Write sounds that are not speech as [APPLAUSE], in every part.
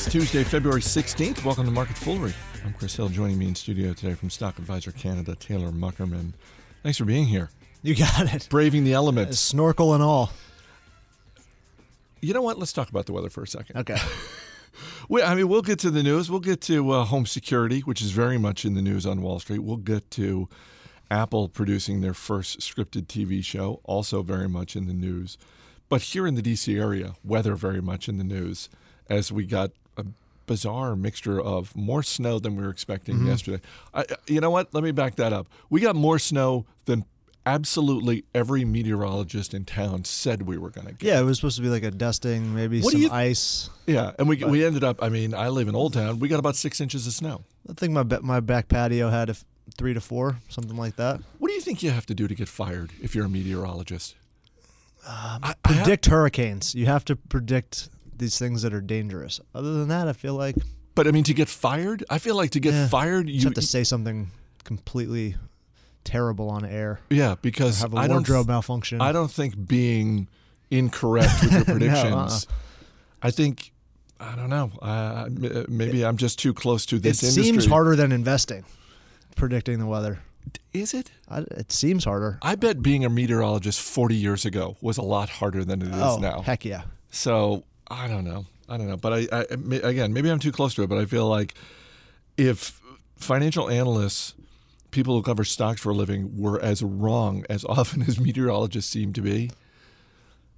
It's Tuesday, February 16th. Welcome to Market Foolery. I'm Chris Hill. Joining me in studio today from Stock Advisor Canada, Taylor Muckerman. Thanks for being here. You got it. Braving the elements. Snorkel and all. You know what? Let's talk about the weather for a second. Okay. [LAUGHS] We, I mean, we'll get to the news. We'll get to uh, home security, which is very much in the news on Wall Street. We'll get to Apple producing their first scripted TV show, also very much in the news. But here in the DC area, weather very much in the news as we got a bizarre mixture of more snow than we were expecting mm-hmm. yesterday. I, you know what? Let me back that up. We got more snow than absolutely every meteorologist in town said we were going to get. Yeah, it was supposed to be like a dusting, maybe What some you- ice. Yeah, and we we ended up. I mean, I live in Old Town. We got about six inches of snow. I think my my back patio had a f- three to four, something like that. What do you think you have to do to get fired if you're a meteorologist? Uh, I- I have- Predict hurricanes. You have to predict these things that are dangerous. Other than that, I feel like but I mean, to get fired, I feel like to get Yeah. fired, you have to say something completely terrible on air. yeah, because Have a I don't wardrobe malfunction. I don't think being incorrect with your [LAUGHS] predictions. uh-uh. I think I don't know. Uh, maybe I'm just too close to it this industry. It seems harder than investing, predicting the weather. Is it? I, it seems harder. I bet being a meteorologist 40 years ago was a lot harder than it is oh, now. heck yeah. So I don't know. I don't know. But I, I again, maybe I'm too close to it. But I feel like if financial analysts, people who cover stocks for a living, were as wrong as [LAUGHS] often as meteorologists seem to be,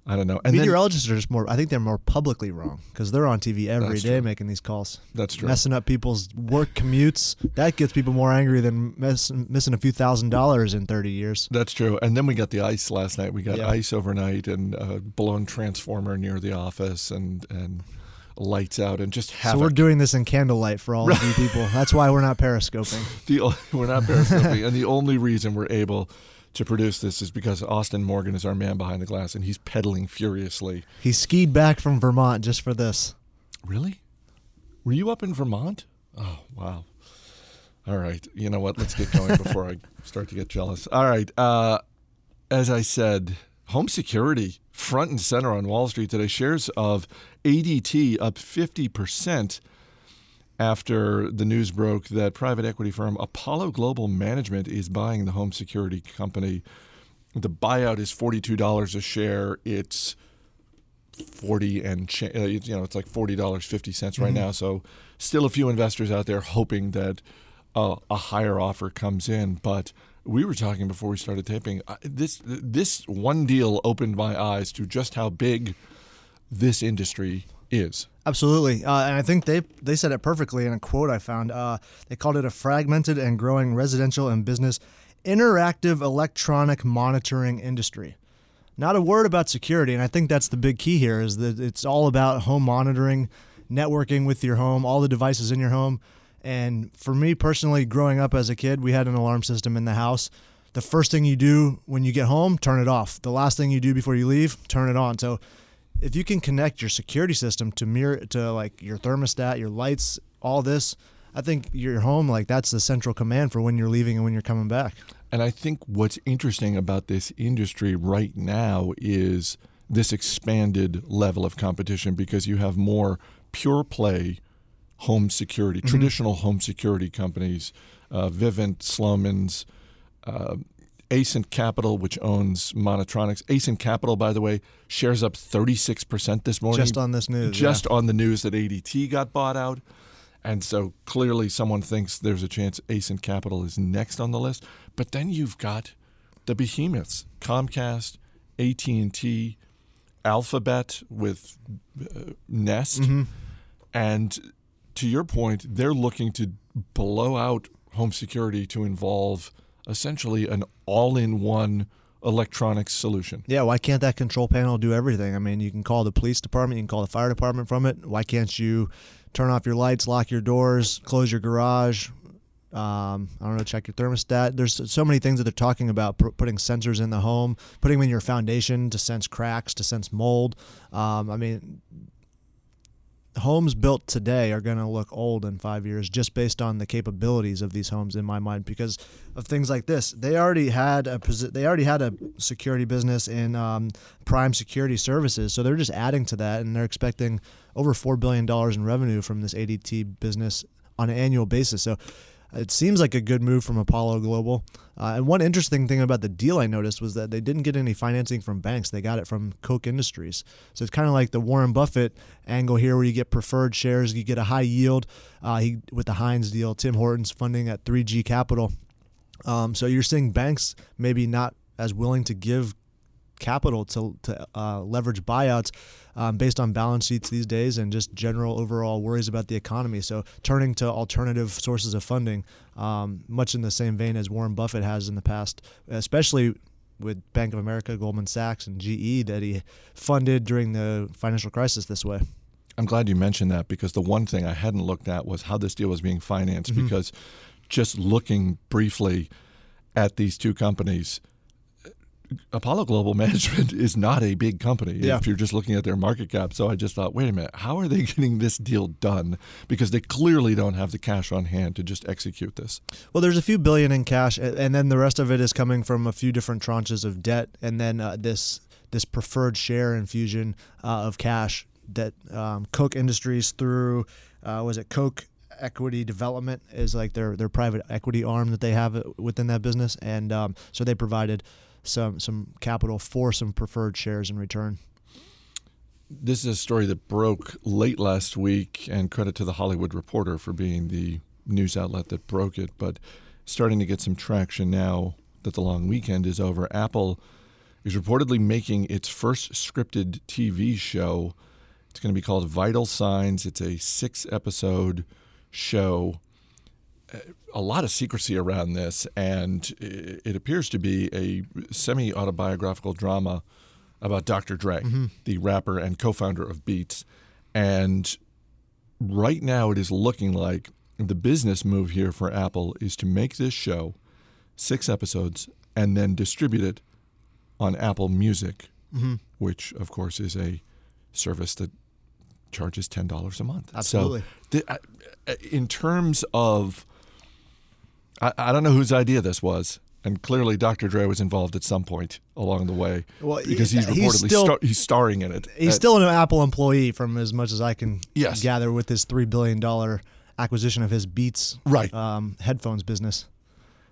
I don't know. And then, Meteorologists are just more. I think they're more publicly wrong because they're on TV every day true. making these calls, that's true. messing up people's work commutes. That gets people more angry than miss, missing a few thousand dollars in thirty years. That's true. And then we got the ice last night. We got Yeah. ice overnight and a blown transformer near the office and and lights out and just havoc. So we're doing this in candlelight for all of you [LAUGHS] people. That's why we're not periscoping. the [LAUGHS] we're not periscoping, and the only reason we're able to produce this is because Austin Morgan is our man behind the glass, and he's pedaling furiously. He skied back from Vermont just for this. Really? Were you up in Vermont? Oh wow! All right, you know what? Let's get going before I [LAUGHS] start to get jealous. All right, uh, as I said, home security front and center on Wall Street today. Shares of ADT up fifty percent after the news broke that private equity firm Apollo Global Management is buying the home security company. The buyout is forty-two dollars a share. It's forty and cha- uh, you know it's like forty dollars fifty cents right now. So still a few investors out there hoping that uh, a higher offer comes in. But we were talking before we started taping. Uh, this this one deal opened my eyes to just how big this industry is. Absolutely, uh, and I think they they said it perfectly in a quote I found. Uh, they called it a fragmented and growing residential and business interactive electronic monitoring industry. Not a word about security, and I think that's the big key here. Is that it's all about home monitoring, networking with your home, all the devices in your home. And for me personally, growing up as a kid, we had an alarm system in the house. The first thing you do when you get home, turn it off. The last thing you do before you leave, turn it on. So if you can connect your security system to mirror to like your thermostat, your lights, all this, I think your home like that's the central command for when you're leaving and when you're coming back. And I think what's interesting about this industry right now is this expanded level of competition because you have more pure play home security, traditional home security companies, uh, Vivint, Slomin's, uh, Ascent Capital, which owns Monitronics. Ascent Capital, by the way, shares up 36% this morning. Just on this news, Just on the news that ADT got bought out. And so clearly someone thinks there's a chance Ascent Capital is next on the list. But then you've got the behemoths, Comcast, AT&T, Alphabet with uh, Nest. Mm-hmm. And to your point, they're looking to blow out home security to involve essentially an all-in-one electronics solution. Yeah, why can't that control panel do everything? I mean, you can call the police department, you can call the fire department from it. Why can't you turn off your lights, lock your doors, close your garage? Um, I don't know, check your thermostat. There's so many things that they're talking about pu- putting sensors in the home, putting them in your foundation to sense cracks, to sense mold. Um, I mean, homes built today are going to look old in five years just based on the capabilities of these homes in my mind because of things like this. They already had a they already had a security business in um, prime security services so they're just adding to that and they're expecting over $4 billion in revenue from this adt business on an annual basis. So it seems like a good move from Apollo Global. Uh, and one interesting thing about the deal I noticed was that they didn't get any financing from banks. They got it from Koch Industries. So it's kind of like the Warren Buffett angle here, where you get preferred shares, you get a high yield. Uh, he, with the Heinz deal, Tim Hortons funding at 3G Capital. Um, so you're seeing banks maybe not as willing to give capital to, to uh, leverage buyouts um, based on balance sheets these days and just general overall worries about the economy. So turning to alternative sources of funding, um, much in the same vein as Warren Buffett has in the past, especially with Bank of America, Goldman Sachs, and GE that he funded during the financial crisis this way. I'm glad you mentioned that because the one thing I hadn't looked at was how this deal was being financed. Mm-hmm. Because just looking briefly at these two companies, Apollo Global [LAUGHS] Management is not a big company yeah. if you're just looking at their market cap. So I just thought, wait a minute, how are they [LAUGHS] getting this deal done? Because they clearly don't have the cash on hand to just execute this. Well, there's a few billion in cash, and then the rest of it is coming from a few different tranches of debt, and then uh, this this preferred share infusion uh, of cash that um, Koch Industries through uh, was it Koch equity development is like their their private equity arm that they have within that business, and um, so they provided some some capital for some preferred shares in return. This is a story that broke late last week, and credit to the Hollywood Reporter for being the news outlet that broke it. But starting to get some traction now that the long weekend is over. Apple is reportedly making its first scripted TV show. It's going to be called Vital Signs. It's a six episode show a lot of secrecy around this, and it appears to be a semi autobiographical drama about Dr. Dre, mm-hmm. the rapper and co founder of Beats. And right now, it is looking like the business move here for Apple is to make this show six episodes and then distribute it on Apple Music, mm-hmm. which, of course, is a service that charges $10 a month. Absolutely. So, the, in terms of I, I don't know whose idea this was, and clearly Dr. Dre was involved at some point along the way well, because he's reportedly he's, still, star, he's starring in it. He's at, still an Apple employee, from as much as I can yes. gather, with his three billion dollar acquisition of his Beats right. um, headphones business.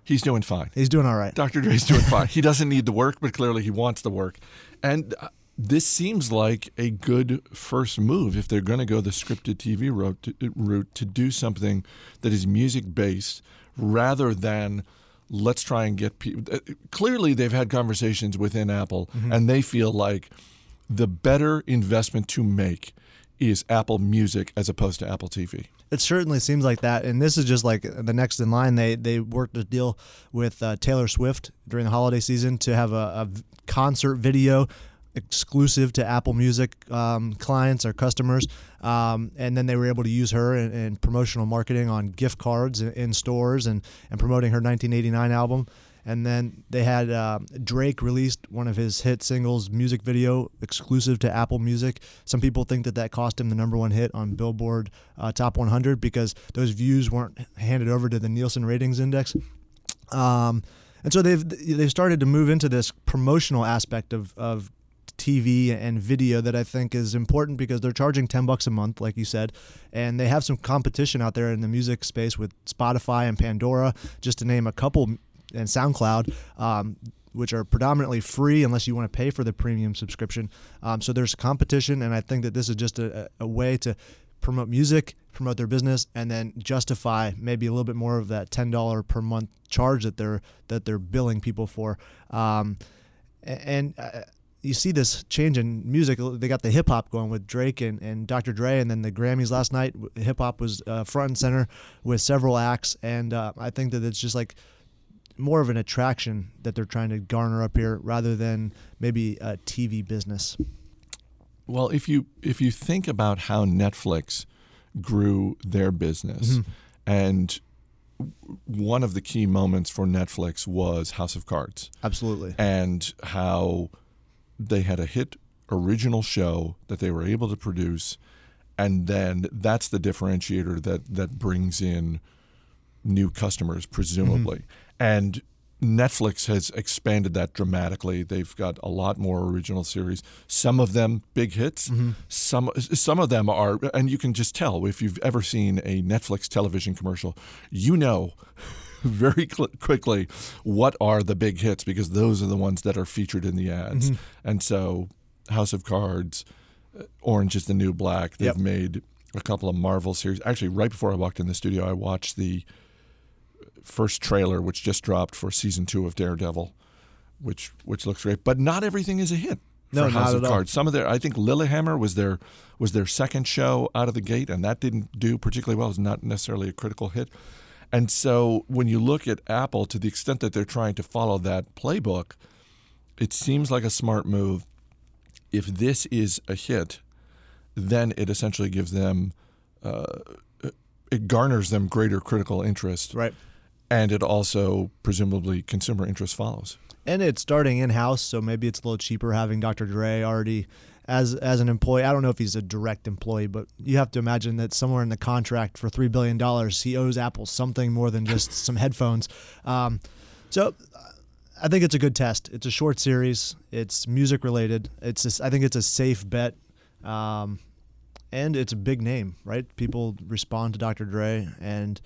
He's doing fine. He's doing all right. Dr. Dre's doing fine. He doesn't need the work, but clearly he wants the work, and. Uh, this seems like a good first move if they're going to go the scripted TV route to, route to do something that is music based rather than let's try and get people. Uh, clearly, they've had conversations within Apple, mm-hmm. and they feel like the better investment to make is Apple Music as opposed to Apple TV. It certainly seems like that, and this is just like the next in line. They they worked a deal with uh, Taylor Swift during the holiday season to have a, a concert video exclusive to Apple Music um, clients or customers. Um, and then they were able to use her in, in promotional marketing on gift cards in, in, stores and, and promoting her 1989 album. And then they had uh, Drake released one of his hit singles music video exclusive to Apple Music. Some people think that that cost him the number one hit on Billboard uh, Top 100 because those views weren't handed over to the Nielsen Ratings Index. Um, and so they've they've started to move into this promotional aspect of, of TV and video that I think is important because they're charging 10 bucks a month, like you said, and they have some competition out there in the music space with Spotify and Pandora, just to name a couple, and SoundCloud. Um, which are predominantly free unless you want to pay for the premium subscription. Um, so there's competition, and I think that this is just a, a way to promote music, promote their business, and then justify maybe a little bit more of that ten dollar per month charge that they're that they're billing people for. Um, and uh, you see this change in music. They got the hip hop going with Drake and, and Dr. Dre, and then the Grammys last night. Hip hop was uh, front and center with several acts, and uh, I think that it's just like more of an attraction that they're trying to garner up here rather than maybe a TV business. Well, if you if you think about how Netflix grew their business, mm-hmm. and one of the key moments for Netflix was House of Cards. Absolutely. And how they had a hit original show that they were able to produce and then that's the differentiator that that brings in new customers, presumably. Mm-hmm. And Netflix has expanded that dramatically. They've got a lot more original series. Some of them big hits. Mm-hmm. Some some of them are, and you can just tell if you've ever seen a Netflix television commercial, you know [LAUGHS] very cl- quickly what are the big hits because those are the ones that are featured in the ads. And so, House of Cards, uh, Orange is the New Black. They've Yep. made a couple of Marvel series. Actually, right before I walked in the studio, I watched the first trailer, which just dropped for season two of Daredevil, which which looks great. But not everything is a hit. No, House not of at all. Cards. Some of their, I think Lilyhammer was their was their second show out of the gate, and that didn't do particularly well. It's not necessarily a critical hit. And so, when you look at Apple, to the extent that they're trying to follow that playbook, it seems like a smart move. If this is a hit, then it essentially gives them, uh, it garners them greater critical interest, Right. and it also presumably consumer interest follows. and it's starting in house, so maybe it's a little cheaper having Dr. Dre already as as an employee. I don't know if he's a direct employee, but you have to imagine that somewhere in the contract for three billion dollars, he owes Apple something more than just [LAUGHS] some headphones. Um, so. I think it's a good test. It's a short series. It's music related. It's just, I think it's a safe bet, um, and it's a big name, right? People respond to Dr. Dre, and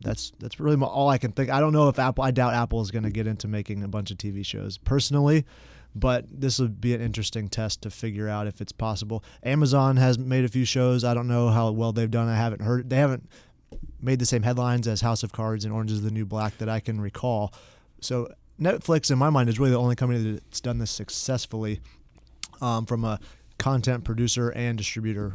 that's that's really all I can think. I don't know if Apple. I doubt Apple is going to get into making a bunch of TV shows personally, but this would be an interesting test to figure out if it's possible. Amazon has made a few shows. I don't know how well they've done. I haven't heard. They haven't made the same headlines as House of Cards and Orange Is the New Black that I can recall. So Netflix, in my mind, is really the only company that's done this successfully um, from a content producer and distributor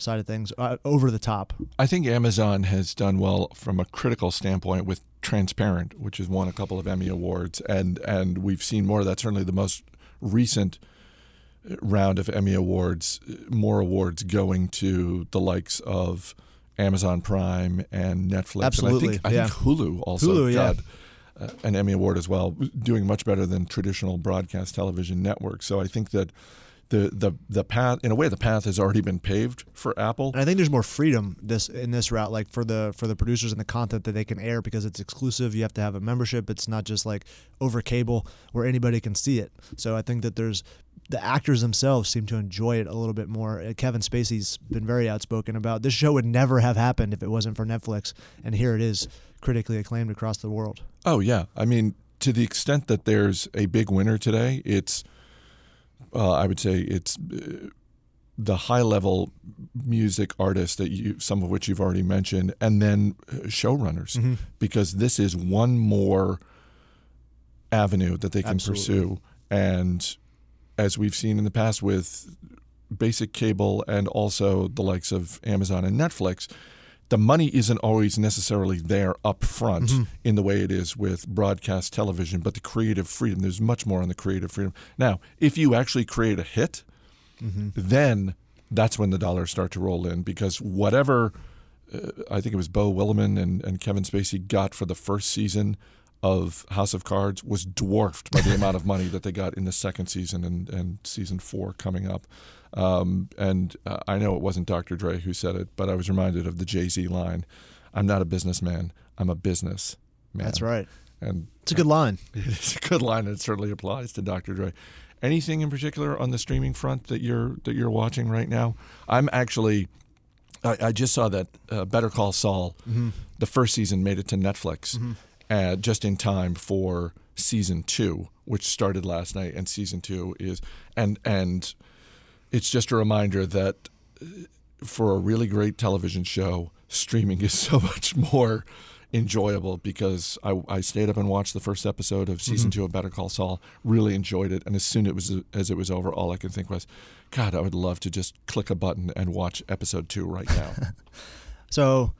side of things, uh, over the top. I think Amazon has done well from a critical standpoint with Transparent, which has won a couple of Emmy awards, and and we've seen more of that. Certainly, the most recent round of Emmy awards, more awards going to the likes of Amazon Prime and Netflix. Absolutely, and I think, yeah. Think Hulu also Hulu, got uh, an Emmy award as well, doing much better than traditional broadcast television networks. So I think that. The, the the path in a way the path has already been paved for Apple. And I think there's more freedom this in this route, like for the for the producers and the content that they can air because it's exclusive. You have to have a membership. It's not just like over cable where anybody can see it. So I think that there's the actors themselves seem to enjoy it a little bit more. Uh, Kevin Spacey's been very outspoken about this show would never have happened if it wasn't for Netflix, and here it is, critically acclaimed across the world. Oh yeah, I mean, to the extent that there's a big winner today, it's uh, I would say it's uh, the high level music artists that you some of which you've already mentioned, and then uh, showrunners, because this is one more avenue that they can Absolutely. pursue, and as we've seen in the past with basic cable and also the likes of Amazon and Netflix, the money isn't always necessarily there up front in the way it is with broadcast television, but the creative freedom, there's much more on the creative freedom. Now, if you actually create a hit, then that's when the dollars start to roll in because whatever uh, I think it was Beau Willimon and, and Kevin Spacey got for the first season of House of Cards was dwarfed by the amount of money that they got in the second season and, and season four coming up. Um, and uh, I know it wasn't Dr. Dre who said it, but I was reminded of the Jay Z line I'm not a businessman, I'm a business man. That's right. And It's a good line. [LAUGHS] it's a good line. And it certainly applies to Dr. Dre. Anything in particular on the streaming front that you're that you're watching right now? I'm actually. I, I just saw that uh, Better Call Saul, the first season made it to Netflix, uh, just in time for season two, which started last night. And season two is and and it's just a reminder that uh, for a really great television show, streaming is [LAUGHS] so much more enjoyable because I, I stayed up and watched the first episode of season two of Better Call Saul. Really enjoyed it, and as soon it was as it was over, all I could think was, God, I would love to just click a button and watch episode two right now. [LAUGHS] So,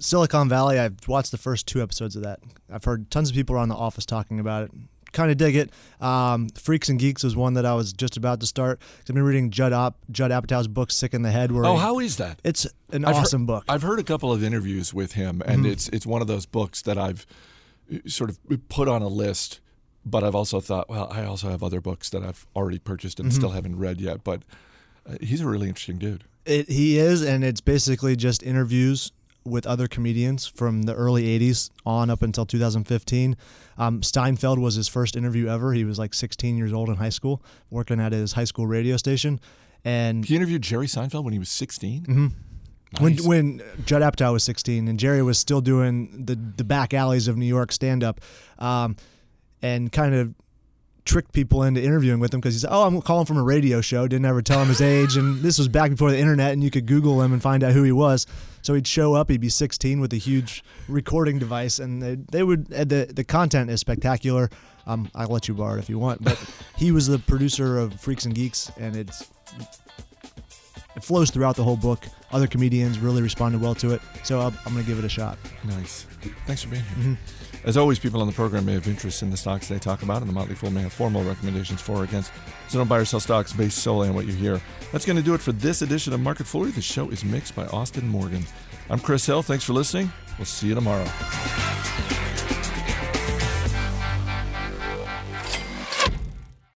Silicon Valley, I've watched the first two episodes of that. I've heard tons of people around the office talking about it. Kind of dig it. Um, Freaks and Geeks was one that I was just about to start. I've been reading Judd, Op- Judd Apatow's book, Sick in the Head. Where oh, how is that? it's an I've heard- awesome book. I've heard a couple of interviews with him, and it's it's one of those books that I've uh, sort of put on a list. But I've also thought, well, I also have other books that I've already purchased and still haven't read yet. But Uh, he's a really interesting dude. It, he is, and it's basically just interviews with other comedians from the early 80s on up until 2015. Um, Seinfeld was his first interview ever. He was like 16 years old in high school, working at his high school radio station. And He interviewed Jerry Seinfeld when he was 16. Mhm. when, when Judd Apatow was 16 and Jerry was still doing the, the back alleys of New York stand up um, and kind of tricked people into interviewing with him because he said, Oh, I'm calling from a radio show. Didn't ever tell him his age. And this was back before the internet and you could Google him and find out who he was. So he'd show up, he'd be 16 with a huge recording device, and they, they would, uh, the, the content is spectacular. Um, I'll let you borrow it if you want. But he was the producer of Freaks and Geeks, and it's it flows throughout the whole book. Other comedians really responded well to it, so I'm, I'm going to give it a shot. Nice. Thanks for being here. Mm-hmm. As always, people on the program may have interest in the stocks they talk about, and the Motley Fool may have formal recommendations for or against. So don't buy or sell stocks based solely on what you hear. That's going to do it for this edition of Market Foolery. The show is mixed by Austin Morgan. I'm Chris Hill. Thanks for listening. We'll see you tomorrow.